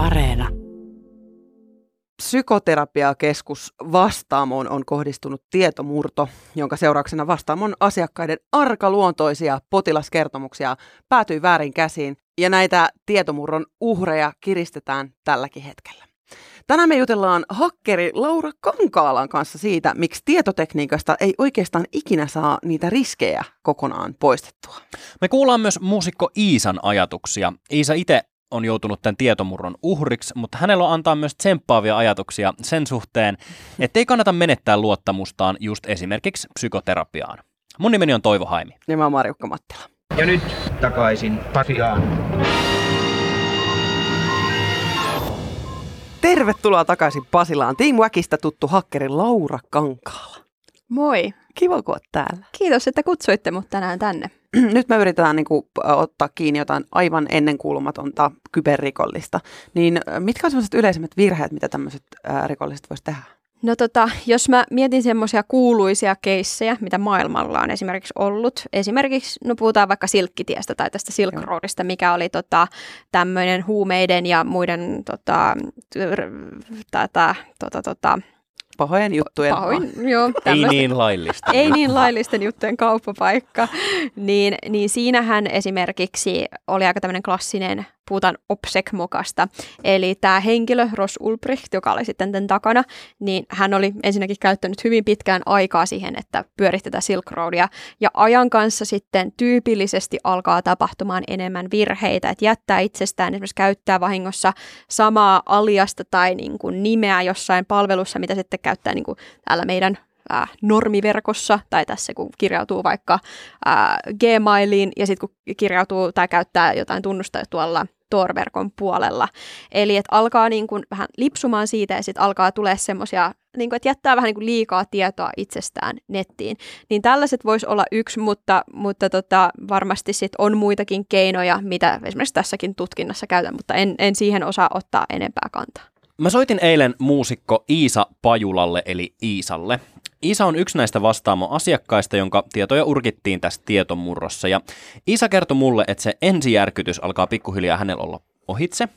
Areena. Psykoterapiakeskus Vastaamoon on kohdistunut tietomurto, jonka seurauksena Vastaamon asiakkaiden arkaluontoisia potilaskertomuksia päätyi väärin käsiin ja näitä tietomurron uhreja kiristetään tälläkin hetkellä. Tänään me jutellaan hakkeri Laura Kankaalan kanssa siitä, miksi tietotekniikasta ei oikeastaan ikinä saa niitä riskejä kokonaan poistettua. Me kuullaan myös muusikko Iisan ajatuksia. Iisa itse on joutunut tämän tietomurron uhriksi, mutta hänellä on antaa myös tsemppaavia ajatuksia sen suhteen, ettei kannata menettää luottamustaan just esimerkiksi psykoterapiaan. Mun nimeni on Toivo Haimi. Ja mä oon Marjukka Mattila. Ja nyt takaisin Pasiaan. Tervetuloa takaisin Pasilaan. Team Wackista tuttu hakkeri Laura Kankaala. Moi. Kiva, kun oot täällä. Kiitos, että kutsuitte mut tänään tänne. Nyt me yritetään niin kuin, ottaa kiinni jotain aivan ennenkuulumatonta kyberrikollista. Niin mitkä on sellaiset yleisimmät virheet, mitä tämmöiset rikolliset voisi tehdä? No tota, jos mä mietin semmoisia kuuluisia keissejä, mitä maailmalla on esimerkiksi ollut, esimerkiksi, no puhutaan vaikka Silkkitiestä tai tästä Silk Roadista, mikä oli tota, tämmöinen huumeiden ja muiden tota, tätä, tota, tota, pahojen juttujen Pahoin, joo, Ei niin laillista. Ei niin laillisten juttujen kauppapaikka. Niin, niin siinähän esimerkiksi oli aika tämmöinen klassinen puhutaan OPSEC-mokasta. Eli tämä henkilö, Ross Ulbricht, joka oli sitten tämän takana, niin hän oli ensinnäkin käyttänyt hyvin pitkään aikaa siihen, että pyöritti tätä Silk Roadia. Ja ajan kanssa sitten tyypillisesti alkaa tapahtumaan enemmän virheitä, että jättää itsestään esimerkiksi käyttää vahingossa samaa aliasta tai niin kuin nimeä jossain palvelussa, mitä sitten käyttää niin kuin täällä meidän normiverkossa, tai tässä kun kirjautuu vaikka äh, Gmailiin, ja sitten kun kirjautuu tai käyttää jotain tunnusta tuolla Tor-verkon puolella. Eli että alkaa niin kuin vähän lipsumaan siitä ja sitten alkaa tulee semmoisia, niin kuin, että jättää vähän niin kuin liikaa tietoa itsestään nettiin. Niin tällaiset voisi olla yksi, mutta, mutta tota, varmasti sit on muitakin keinoja, mitä esimerkiksi tässäkin tutkinnassa käytän, mutta en, en siihen osaa ottaa enempää kantaa. Mä soitin eilen muusikko Iisa Pajulalle eli Iisalle. Iisa on yksi näistä vastaamo asiakkaista, jonka tietoja urkittiin tässä tietomurrossa. Ja Iisa kertoi mulle, että se ensijärkytys alkaa pikkuhiljaa hänellä olla ohitse.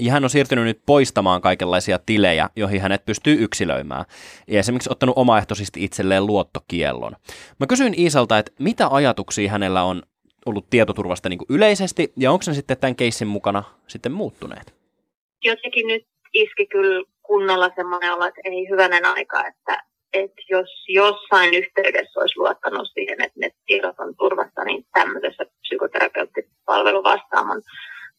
Ja hän on siirtynyt nyt poistamaan kaikenlaisia tilejä, joihin hänet pystyy yksilöimään. Ja esimerkiksi ottanut omaehtoisesti itselleen luottokiellon. Mä kysyin Iisalta, että mitä ajatuksia hänellä on ollut tietoturvasta niin kuin yleisesti, ja onko ne sitten tämän keissin mukana sitten muuttuneet? Jotenkin nyt iski kyllä kunnolla semmoinen olo, että ei hyvänen aika, että että jos jossain yhteydessä olisi luottanut siihen, että ne tiedot on turvassa, niin tämmöisessä psykoterapeuttipalvelu vastaamon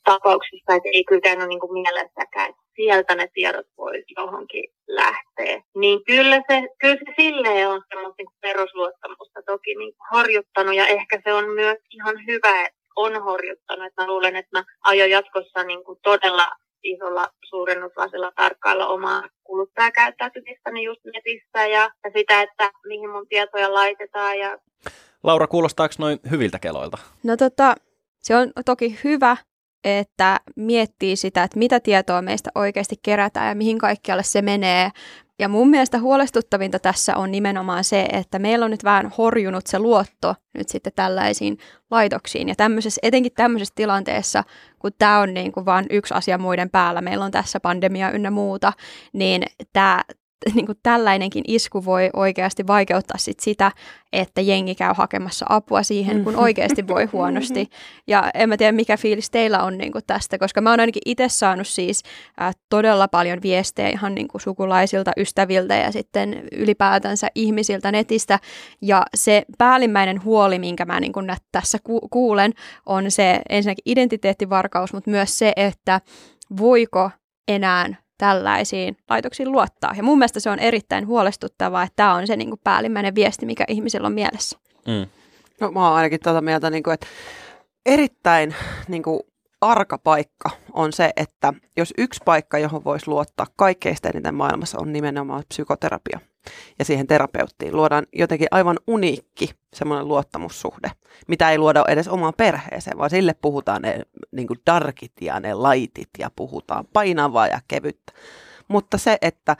tapauksessa, että ei kyllä käynyt niin kuin mielessäkään, että sieltä ne tiedot voisi johonkin lähteä. Niin kyllä se, kyllä se silleen on semmoista niin perusluottamusta toki niin horjuttanut ja ehkä se on myös ihan hyvä, että on horjuttanut. Että mä luulen, että mä aion jatkossa niin kuin todella isolla suurennuslasilla tarkkailla omaa kuluttajakäyttäytymistäni just netissä ja, ja sitä, että mihin mun tietoja laitetaan. Ja... Laura, kuulostaako noin hyviltä keloilta? No tota, se on toki hyvä, että miettii sitä, että mitä tietoa meistä oikeasti kerätään ja mihin kaikkialle se menee. Ja mun mielestä huolestuttavinta tässä on nimenomaan se, että meillä on nyt vähän horjunut se luotto nyt sitten tällaisiin laitoksiin. Ja tämmöisessä, etenkin tämmöisessä tilanteessa, kun tämä on niin kuin vain yksi asia muiden päällä, meillä on tässä pandemia ynnä muuta, niin tämä niin kuin tällainenkin isku voi oikeasti vaikeuttaa sit sitä, että jengi käy hakemassa apua siihen, kun mm. oikeasti voi huonosti. Ja en mä tiedä, mikä fiilis teillä on niin kuin tästä, koska mä oon ainakin itse saanut siis äh, todella paljon viestejä ihan niin kuin sukulaisilta, ystäviltä ja sitten ylipäätänsä ihmisiltä netistä. Ja se päällimmäinen huoli, minkä mä niin kuin tässä ku- kuulen, on se ensinnäkin identiteettivarkaus, mutta myös se, että voiko enää tällaisiin laitoksiin luottaa. Ja mun mielestä se on erittäin huolestuttavaa, että tämä on se niin kuin päällimmäinen viesti, mikä ihmisillä on mielessä. Mm. No, mä oon ainakin tuota mieltä, niin kuin, että erittäin niin kuin, arka paikka on se, että jos yksi paikka, johon voisi luottaa kaikkeista eniten maailmassa, on nimenomaan psykoterapia ja siihen terapeuttiin luodaan jotenkin aivan uniikki semmoinen luottamussuhde, mitä ei luoda edes omaan perheeseen, vaan sille puhutaan ne niin kuin darkit ja ne laitit ja puhutaan painavaa ja kevyttä. Mutta se, että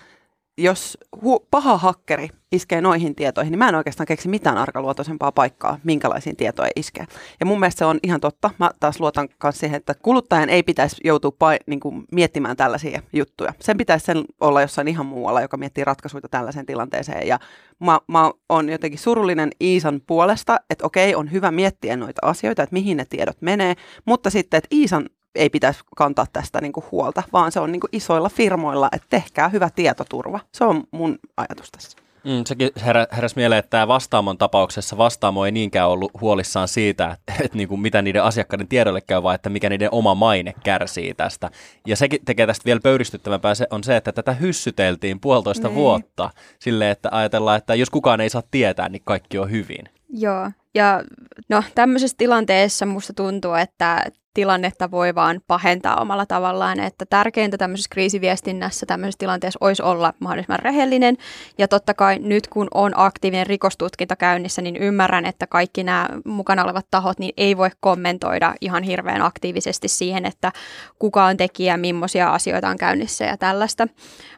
jos hu- paha hakkeri iskee noihin tietoihin, niin mä en oikeastaan keksi mitään arkaluotoisempaa paikkaa, minkälaisiin tietoihin iskee. Ja mun mielestä se on ihan totta. Mä taas luotan myös siihen, että kuluttajan ei pitäisi joutua pa- niin kuin miettimään tällaisia juttuja. Sen pitäisi sen olla jossain ihan muualla, joka miettii ratkaisuja tällaiseen tilanteeseen. Ja mä, mä oon jotenkin surullinen Iisan puolesta, että okei, on hyvä miettiä noita asioita, että mihin ne tiedot menee, mutta sitten, että Iisan ei pitäisi kantaa tästä niin kuin huolta, vaan se on niin kuin isoilla firmoilla, että tehkää hyvä tietoturva. Se on mun ajatus tässä. Mm, sekin herä, heräsi mieleen, että tämä Vastaamon tapauksessa Vastaamo ei niinkään ollut huolissaan siitä, että, että niin kuin mitä niiden asiakkaiden tiedolle käy, vaan että mikä niiden oma maine kärsii tästä. Ja sekin tekee tästä vielä pöyristyttävämpää se on se, että tätä hyssyteltiin puolitoista niin. vuotta silleen, että ajatellaan, että jos kukaan ei saa tietää, niin kaikki on hyvin. Joo, ja no tämmöisessä tilanteessa musta tuntuu, että tilannetta voi vaan pahentaa omalla tavallaan, että tärkeintä tämmöisessä kriisiviestinnässä tämmöisessä tilanteessa olisi olla mahdollisimman rehellinen, ja totta kai nyt kun on aktiivinen rikostutkinta käynnissä, niin ymmärrän, että kaikki nämä mukana olevat tahot niin ei voi kommentoida ihan hirveän aktiivisesti siihen, että kuka on tekijä, millaisia asioita on käynnissä ja tällaista,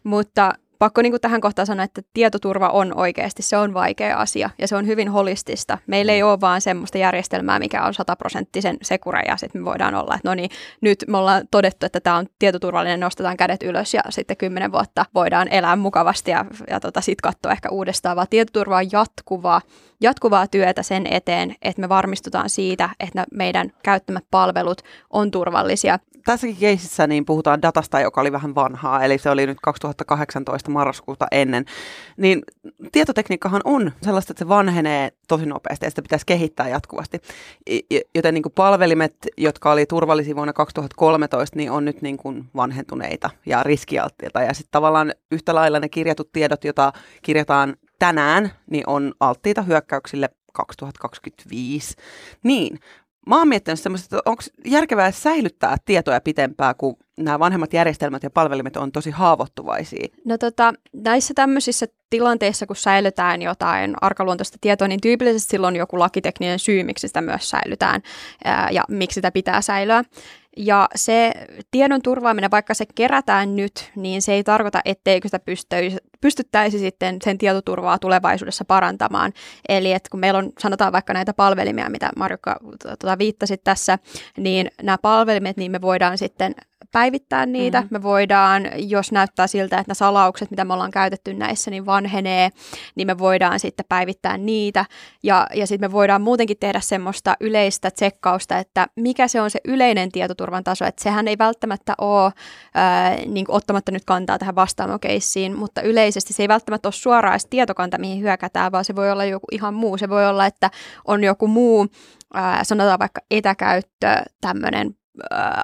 mutta pakko niin kuin tähän kohtaan sanoa, että tietoturva on oikeasti, se on vaikea asia ja se on hyvin holistista. Meillä ei ole vaan semmoista järjestelmää, mikä on sataprosenttisen sekure ja sitten me voidaan olla, että no niin, nyt me ollaan todettu, että tämä on tietoturvallinen, nostetaan kädet ylös ja sitten kymmenen vuotta voidaan elää mukavasti ja, ja tota, sitten katsoa ehkä uudestaan, vaan tietoturva on jatkuvaa, jatkuvaa työtä sen eteen, että me varmistutaan siitä, että meidän käyttämät palvelut on turvallisia. Tässäkin keisissä niin puhutaan datasta, joka oli vähän vanhaa, eli se oli nyt 2018 marraskuuta ennen, niin tietotekniikkahan on sellaista, että se vanhenee tosi nopeasti ja sitä pitäisi kehittää jatkuvasti. Joten niin kuin palvelimet, jotka oli turvallisia vuonna 2013, niin on nyt niin kuin vanhentuneita ja riskialttiilta. Ja sitten tavallaan yhtä lailla ne kirjatut tiedot, joita kirjataan tänään, niin on alttiita hyökkäyksille 2025. Niin, Mä oon miettinyt semmoista, että onko järkevää säilyttää tietoja pitempää, kun nämä vanhemmat järjestelmät ja palvelimet on tosi haavoittuvaisia? No tota, näissä tämmöisissä tilanteissa, kun säilytään jotain arkaluontoista tietoa, niin tyypillisesti silloin joku lakitekninen syy, miksi sitä myös säilytään ää, ja miksi sitä pitää säilyä. Ja se tiedon turvaaminen, vaikka se kerätään nyt, niin se ei tarkoita, etteikö sitä pystyisi, pystyttäisi sitten sen tietoturvaa tulevaisuudessa parantamaan. Eli että kun meillä on, sanotaan vaikka näitä palvelimia, mitä Marjukka tuota, viittasit tässä, niin nämä palvelimet, niin me voidaan sitten päivittää niitä. Mm-hmm. Me voidaan, jos näyttää siltä, että ne salaukset, mitä me ollaan käytetty näissä, niin vanhenee, niin me voidaan sitten päivittää niitä. Ja, ja sitten me voidaan muutenkin tehdä semmoista yleistä tsekkausta, että mikä se on se yleinen tietoturvan taso. Että sehän ei välttämättä ole, ää, niin ottamatta nyt kantaa tähän vastaamokeissiin, mutta yleisesti se ei välttämättä ole suoraan tietokanta, mihin hyökätään, vaan se voi olla joku ihan muu. Se voi olla, että on joku muu, ää, sanotaan vaikka etäkäyttö, tämmöinen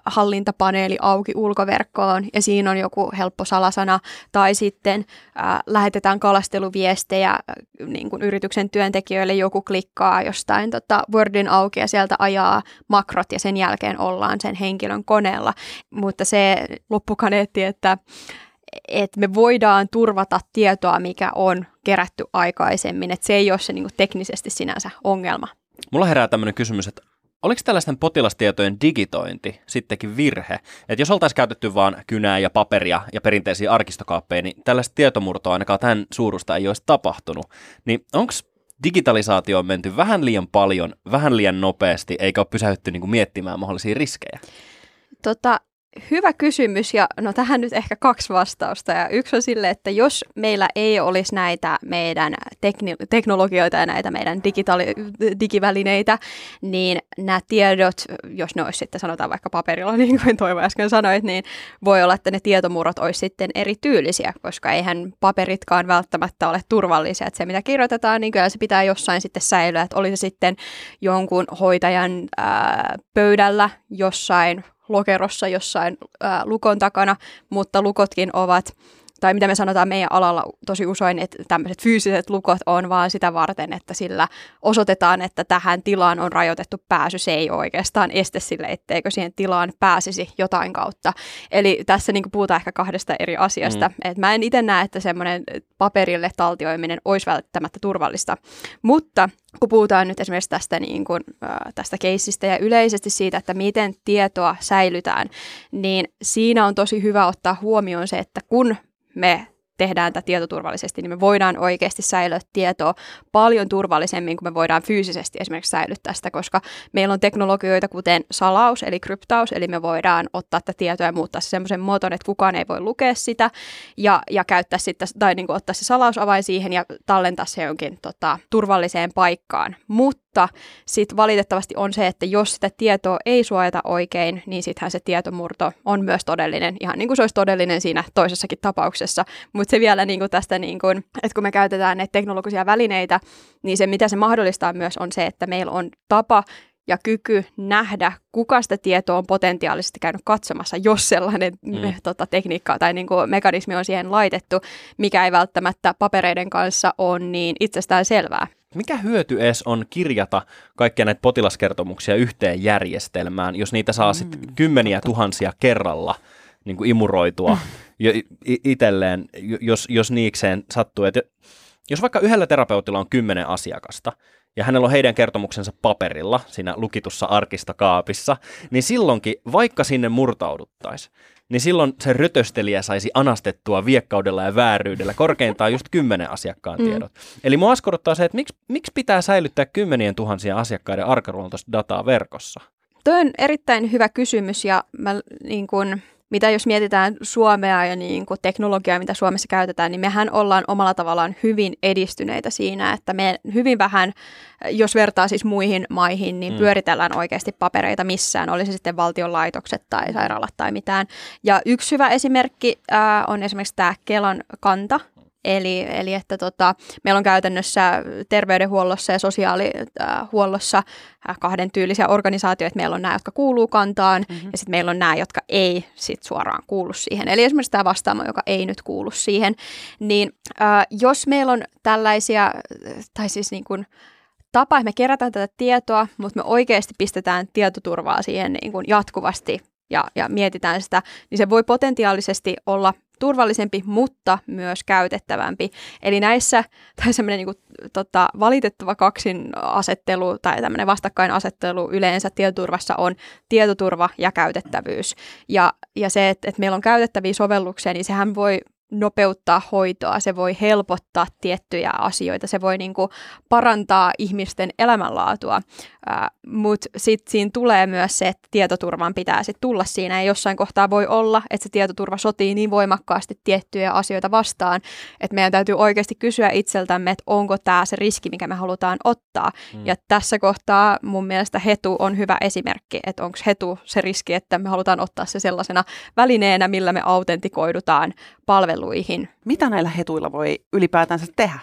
hallintapaneeli auki ulkoverkkoon ja siinä on joku helppo salasana tai sitten äh, lähetetään kalasteluviestejä äh, niin kuin yrityksen työntekijöille, joku klikkaa jostain tota, Wordin auki ja sieltä ajaa makrot ja sen jälkeen ollaan sen henkilön koneella, mutta se loppukaneetti, että että me voidaan turvata tietoa, mikä on kerätty aikaisemmin, että se ei ole se niin kuin teknisesti sinänsä ongelma. Mulla herää tämmöinen kysymys, että Oliko tällaisten potilastietojen digitointi sittenkin virhe? Että jos oltaisiin käytetty vain kynää ja paperia ja perinteisiä arkistokaappeja, niin tällaista tietomurtoa ainakaan tämän suurusta ei olisi tapahtunut. Niin onko digitalisaatio on menty vähän liian paljon, vähän liian nopeasti, eikä ole pysähdytty niin miettimään mahdollisia riskejä? Tota, hyvä kysymys ja no tähän nyt ehkä kaksi vastausta. Ja yksi on sille, että jos meillä ei olisi näitä meidän tekni- teknologioita ja näitä meidän digitaali- digivälineitä, niin nämä tiedot, jos ne olisi sitten sanotaan vaikka paperilla, niin kuin Toivo äsken sanoit, niin voi olla, että ne tietomurrot olisi sitten erityylisiä, koska eihän paperitkaan välttämättä ole turvallisia. Että se, mitä kirjoitetaan, niin kyllä se pitää jossain sitten säilyä, että oli se sitten jonkun hoitajan ää, pöydällä jossain lokerossa jossain ää, lukon takana, mutta lukotkin ovat tai mitä me sanotaan meidän alalla tosi usein, että tämmöiset fyysiset lukot on vaan sitä varten, että sillä osoitetaan, että tähän tilaan on rajoitettu pääsy. Se ei oikeastaan este sille, etteikö siihen tilaan pääsisi jotain kautta. Eli tässä niin puhutaan ehkä kahdesta eri asiasta. Mm. Et mä en itse näe, että semmoinen paperille taltioiminen olisi välttämättä turvallista. Mutta kun puhutaan nyt esimerkiksi tästä, niin kuin, tästä keissistä ja yleisesti siitä, että miten tietoa säilytään, niin siinä on tosi hyvä ottaa huomioon se, että kun me tehdään tätä tietoturvallisesti, niin me voidaan oikeasti säilyä tietoa paljon turvallisemmin kuin me voidaan fyysisesti esimerkiksi säilyttää sitä, koska meillä on teknologioita kuten salaus eli kryptaus, eli me voidaan ottaa tätä tietoa ja muuttaa se semmoisen muotoon, että kukaan ei voi lukea sitä ja, ja käyttää sitten, tai niin kuin ottaa se salausavain siihen ja tallentaa se jonkin tota, turvalliseen paikkaan. Mutta sitten valitettavasti on se, että jos sitä tietoa ei suojata oikein, niin sittenhän se tietomurto on myös todellinen, ihan niin kuin se olisi todellinen siinä toisessakin tapauksessa. Mutta se vielä niin kuin tästä, niin kuin, että kun me käytetään näitä teknologisia välineitä, niin se mitä se mahdollistaa myös on se, että meillä on tapa ja kyky nähdä, kuka sitä tietoa on potentiaalisesti käynyt katsomassa, jos sellainen mm. tota, tekniikka tai niin kuin, mekanismi on siihen laitettu, mikä ei välttämättä papereiden kanssa on niin itsestään selvää. Mikä hyöty edes on kirjata kaikkia näitä potilaskertomuksia yhteen järjestelmään, jos niitä saa mm. sitten kymmeniä tuhansia kerralla niin kuin imuroitua itselleen, jos, jos niikseen sattuu. Että jos vaikka yhdellä terapeutilla on kymmenen asiakasta, ja hänellä on heidän kertomuksensa paperilla siinä lukitussa arkistakaapissa, niin silloinkin, vaikka sinne murtauduttaisiin, niin silloin se rötöstelijä saisi anastettua viekkaudella ja vääryydellä korkeintaan just kymmenen asiakkaan mm. tiedot. Mm. Eli mua askorottaa se, että miksi, miksi pitää säilyttää kymmenien tuhansien asiakkaiden arkaluontoista dataa verkossa? Tuo on erittäin hyvä kysymys ja mä niin kun mitä jos mietitään Suomea ja niin kuin teknologiaa, mitä Suomessa käytetään, niin mehän ollaan omalla tavallaan hyvin edistyneitä siinä, että me hyvin vähän, jos vertaa siis muihin maihin, niin mm. pyöritellään oikeasti papereita missään, olisi sitten valtion laitokset tai sairaalat tai mitään. Ja yksi hyvä esimerkki äh, on esimerkiksi tämä Kelan kanta, Eli, eli että tota, meillä on käytännössä terveydenhuollossa ja sosiaalihuollossa äh, kahden tyylisiä organisaatioita. Meillä on nämä, jotka kuuluu kantaan, mm-hmm. ja sitten meillä on nämä, jotka ei sit suoraan kuulu siihen. Eli esimerkiksi tämä vastaamo, joka ei nyt kuulu siihen. Niin äh, jos meillä on tällaisia, tai siis niin kuin, tapa, että me kerätään tätä tietoa, mutta me oikeasti pistetään tietoturvaa siihen niin kuin jatkuvasti ja, ja mietitään sitä, niin se voi potentiaalisesti olla turvallisempi, mutta myös käytettävämpi. Eli näissä tai semmoinen niin tota, valitettava kaksin-asettelu tai tämmöinen vastakkainasettelu yleensä tietoturvassa on tietoturva ja käytettävyys. Ja, ja se, että, että meillä on käytettäviä sovelluksia, niin sehän voi nopeuttaa hoitoa, se voi helpottaa tiettyjä asioita, se voi niin kuin parantaa ihmisten elämänlaatua, mutta sitten siinä tulee myös se, että tietoturvan pitää sitten tulla siinä, ja jossain kohtaa voi olla, että se tietoturva sotii niin voimakkaasti tiettyjä asioita vastaan, että meidän täytyy oikeasti kysyä itseltämme, että onko tämä se riski, mikä me halutaan ottaa, mm. ja tässä kohtaa mun mielestä hetu on hyvä esimerkki, että onko hetu se riski, että me halutaan ottaa se sellaisena välineenä, millä me autentikoidutaan palveluihin. Mitä näillä hetuilla voi ylipäätänsä tehdä?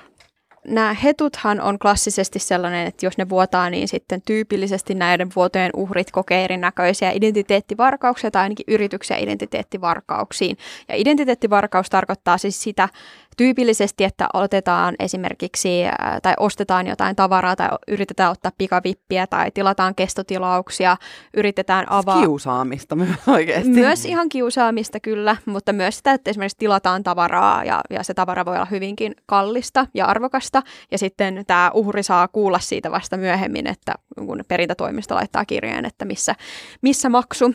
nämä hetuthan on klassisesti sellainen, että jos ne vuotaa, niin sitten tyypillisesti näiden vuotojen uhrit kokee erinäköisiä identiteettivarkauksia tai ainakin yrityksiä identiteettivarkauksiin. Ja identiteettivarkaus tarkoittaa siis sitä, tyypillisesti, että otetaan esimerkiksi äh, tai ostetaan jotain tavaraa tai yritetään ottaa pikavippiä tai tilataan kestotilauksia, yritetään avaa. Kiusaamista myös oikeasti. Myös ihan kiusaamista kyllä, mutta myös sitä, että esimerkiksi tilataan tavaraa ja, ja se tavara voi olla hyvinkin kallista ja arvokasta ja sitten tämä uhri saa kuulla siitä vasta myöhemmin, että kun perintätoimisto laittaa kirjeen, että missä, missä maksu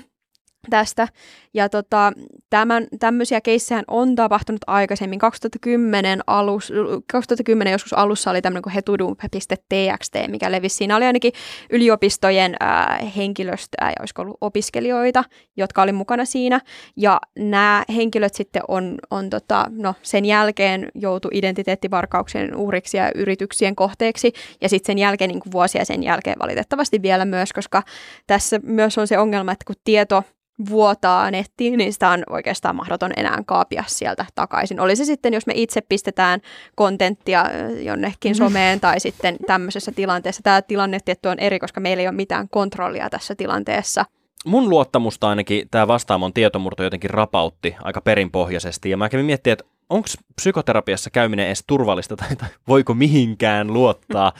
tästä. Ja tota, tämän, tämmöisiä keissejä on tapahtunut aikaisemmin. 2010, alus, 2010 joskus alussa oli tämmöinen kuin hetudu.txt, mikä levisi. Siinä oli ainakin yliopistojen äh, henkilöstöä ja olisiko ollut opiskelijoita, jotka oli mukana siinä. Ja nämä henkilöt sitten on, on tota, no, sen jälkeen joutu identiteettivarkauksen uhriksi ja yrityksien kohteeksi. Ja sitten sen jälkeen, niin kuin vuosia sen jälkeen valitettavasti vielä myös, koska tässä myös on se ongelma, että kun tieto vuotaa nettiin, niin sitä on oikeastaan mahdoton enää kaapia sieltä takaisin. Oli se sitten, jos me itse pistetään kontenttia jonnekin mm. someen tai sitten tämmöisessä tilanteessa. Tämä tilanne tietty on eri, koska meillä ei ole mitään kontrollia tässä tilanteessa. Mun luottamusta ainakin tämä vastaamon tietomurto jotenkin rapautti aika perinpohjaisesti ja mä kävin miettimään, että onko psykoterapiassa käyminen edes turvallista tai, tai voiko mihinkään luottaa.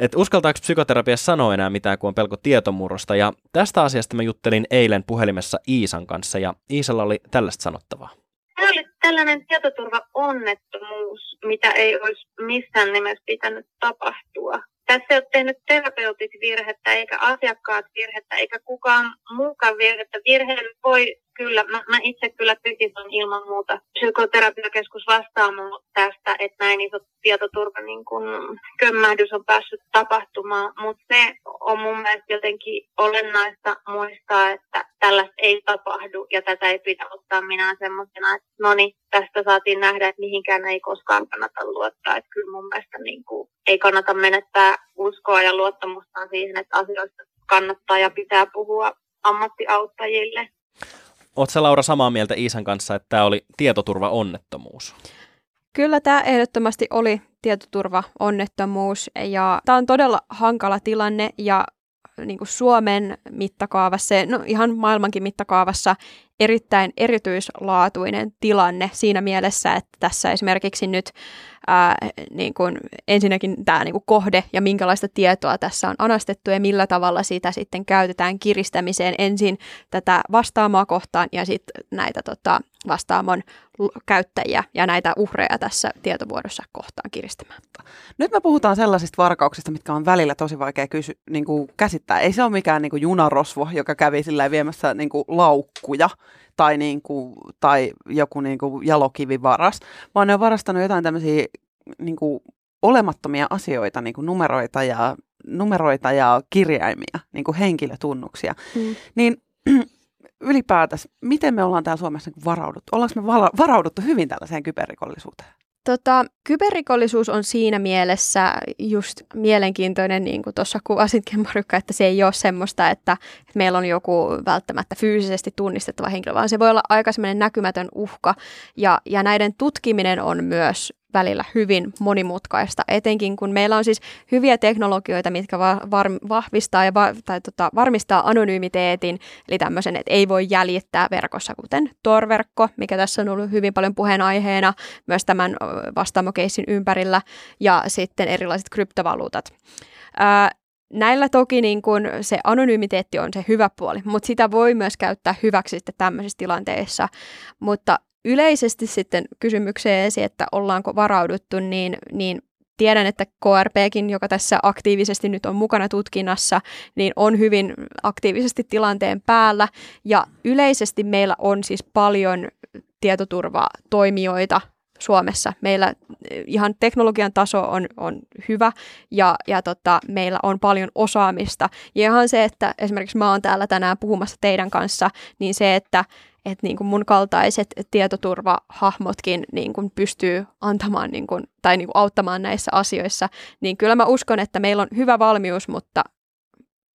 Että uskaltaako psykoterapiassa sanoa enää mitään, kun on pelko tietomurrosta. Ja tästä asiasta mä juttelin eilen puhelimessa Iisan kanssa, ja Iisalla oli tällaista sanottavaa. Tämä oli tällainen tietoturvaonnettomuus, mitä ei olisi missään nimessä pitänyt tapahtua. tässä ei ole tehnyt terapeutit virhettä, eikä asiakkaat virhettä, eikä kukaan muukaan virhettä. Virheen voi kyllä, mä, mä itse kyllä kritisoin ilman muuta psykoterapiakeskus vastaamaan tästä, että näin iso tietoturva niin kun kömmähdys on päässyt tapahtumaan, mutta se on mun mielestä jotenkin olennaista muistaa, että tällaista ei tapahdu ja tätä ei pidä ottaa minä semmoisena, että no niin, tästä saatiin nähdä, että mihinkään ei koskaan kannata luottaa. Että kyllä mun mielestä niin kuin, ei kannata menettää uskoa ja luottamusta siihen, että asioista kannattaa ja pitää puhua ammattiauttajille. Oletko Laura samaa mieltä Iisan kanssa, että tämä oli tietoturvaonnettomuus? Kyllä tämä ehdottomasti oli tietoturvaonnettomuus ja tämä on todella hankala tilanne ja niin kuin Suomen mittakaavassa, no ihan maailmankin mittakaavassa erittäin erityislaatuinen tilanne siinä mielessä, että tässä esimerkiksi nyt ää, niin kuin ensinnäkin tämä niin kuin kohde ja minkälaista tietoa tässä on anastettu ja millä tavalla sitä sitten käytetään kiristämiseen ensin tätä vastaamaa kohtaan ja sitten näitä tota, vastaamon käyttäjiä ja näitä uhreja tässä tietovuodossa kohtaan kiristämään. Nyt me puhutaan sellaisista varkauksista, mitkä on välillä tosi vaikea kysy, niin kuin käsittää. Ei se ole mikään niin kuin junarosvo, joka kävi sillä viemässä niin kuin laukkuja tai, niin kuin, tai joku niin kuin jalokivivaras, vaan ne on varastanut jotain tämmöisiä niin kuin olemattomia asioita, niin kuin numeroita ja, numeroita ja kirjaimia, niin kuin henkilötunnuksia. Mm. Niin ylipäätänsä, miten me ollaan täällä Suomessa niin varauduttu? Ollaanko me varauduttu hyvin tällaiseen kyberrikollisuuteen? Tota, kyberrikollisuus on siinä mielessä just mielenkiintoinen, niin kuin tuossa kuvasitkin Marjukka, että se ei ole semmoista, että, että meillä on joku välttämättä fyysisesti tunnistettava henkilö, vaan se voi olla aika semmoinen näkymätön uhka. Ja, ja näiden tutkiminen on myös välillä hyvin monimutkaista, etenkin kun meillä on siis hyviä teknologioita, mitkä va- var- vahvistaa ja va- tai tota, varmistaa anonymiteetin, eli tämmöisen, että ei voi jäljittää verkossa, kuten Tor-verkko, mikä tässä on ollut hyvin paljon puheenaiheena myös tämän vastaamokeissin ympärillä, ja sitten erilaiset kryptovaluutat. Ää, näillä toki niin kun se anonymiteetti on se hyvä puoli, mutta sitä voi myös käyttää hyväksi sitten tämmöisissä tilanteissa. Mutta yleisesti sitten kysymykseen että ollaanko varauduttu, niin, niin tiedän, että KRPkin, joka tässä aktiivisesti nyt on mukana tutkinnassa, niin on hyvin aktiivisesti tilanteen päällä. Ja yleisesti meillä on siis paljon tietoturvatoimijoita Suomessa. Meillä ihan teknologian taso on, on hyvä ja, ja tota, meillä on paljon osaamista. Ja ihan se, että esimerkiksi mä oon täällä tänään puhumassa teidän kanssa, niin se, että että niin kuin mun kaltaiset tietoturvahahmotkin niin kuin pystyy antamaan niin kuin, tai niin kuin auttamaan näissä asioissa, niin kyllä mä uskon, että meillä on hyvä valmius, mutta,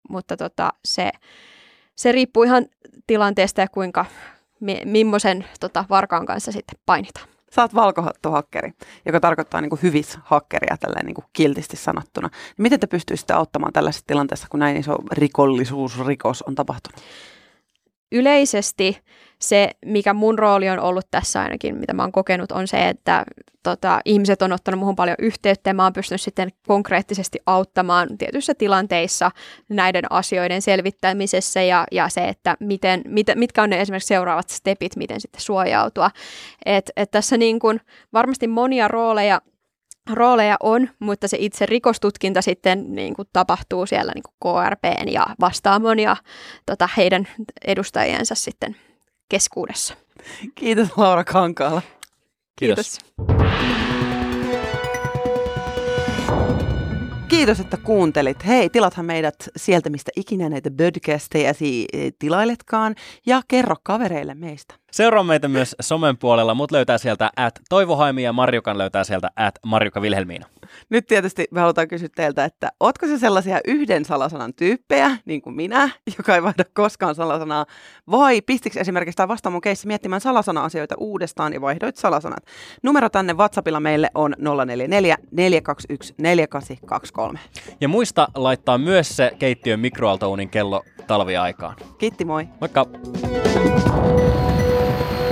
mutta tota, se, se riippuu ihan tilanteesta ja kuinka, mi, millaisen tota, varkaan kanssa sitten painitaan. Sä oot valkohattuhakkeri, joka tarkoittaa niin kuin hyvis hakkeria tälleen niin kiltisti sanottuna. Miten te pystyisitte auttamaan tällaisessa tilanteessa, kun näin iso rikollisuus, rikos on tapahtunut? Yleisesti se, mikä mun rooli on ollut tässä ainakin, mitä mä oon kokenut, on se, että tota, ihmiset on ottanut muhun paljon yhteyttä ja mä oon pystynyt sitten konkreettisesti auttamaan tietyissä tilanteissa näiden asioiden selvittämisessä ja, ja se, että miten, mit, mitkä on ne esimerkiksi seuraavat stepit, miten sitten suojautua. Et, et tässä niin kun varmasti monia rooleja rooleja on, mutta se itse rikostutkinta sitten niin kuin tapahtuu siellä niin kuin KRPn ja vastaamon ja tota, heidän edustajiensa sitten keskuudessa. Kiitos Laura Kankaala. Kiitos. Kiitos. Kiitos, että kuuntelit. Hei, tilathan meidät sieltä, mistä ikinä näitä podcasteja tilailetkaan ja kerro kavereille meistä. Seuraa meitä myös somen puolella. Mut löytää sieltä at Toivohaimi ja Marjukan löytää sieltä at Marjuka Vilhelmiina. Nyt tietysti me halutaan kysyä teiltä, että ootko se sellaisia yhden salasanan tyyppejä, niin kuin minä, joka ei vaihda koskaan salasanaa, vai pistikö esimerkiksi tämä vasta mun keissi miettimään salasana-asioita uudestaan ja vaihdoit salasanat? Numero tänne WhatsAppilla meille on 044 421 4823. Ja muista laittaa myös se keittiön mikroaaltouunin kello talviaikaan. Kiitti, moi. Moikka.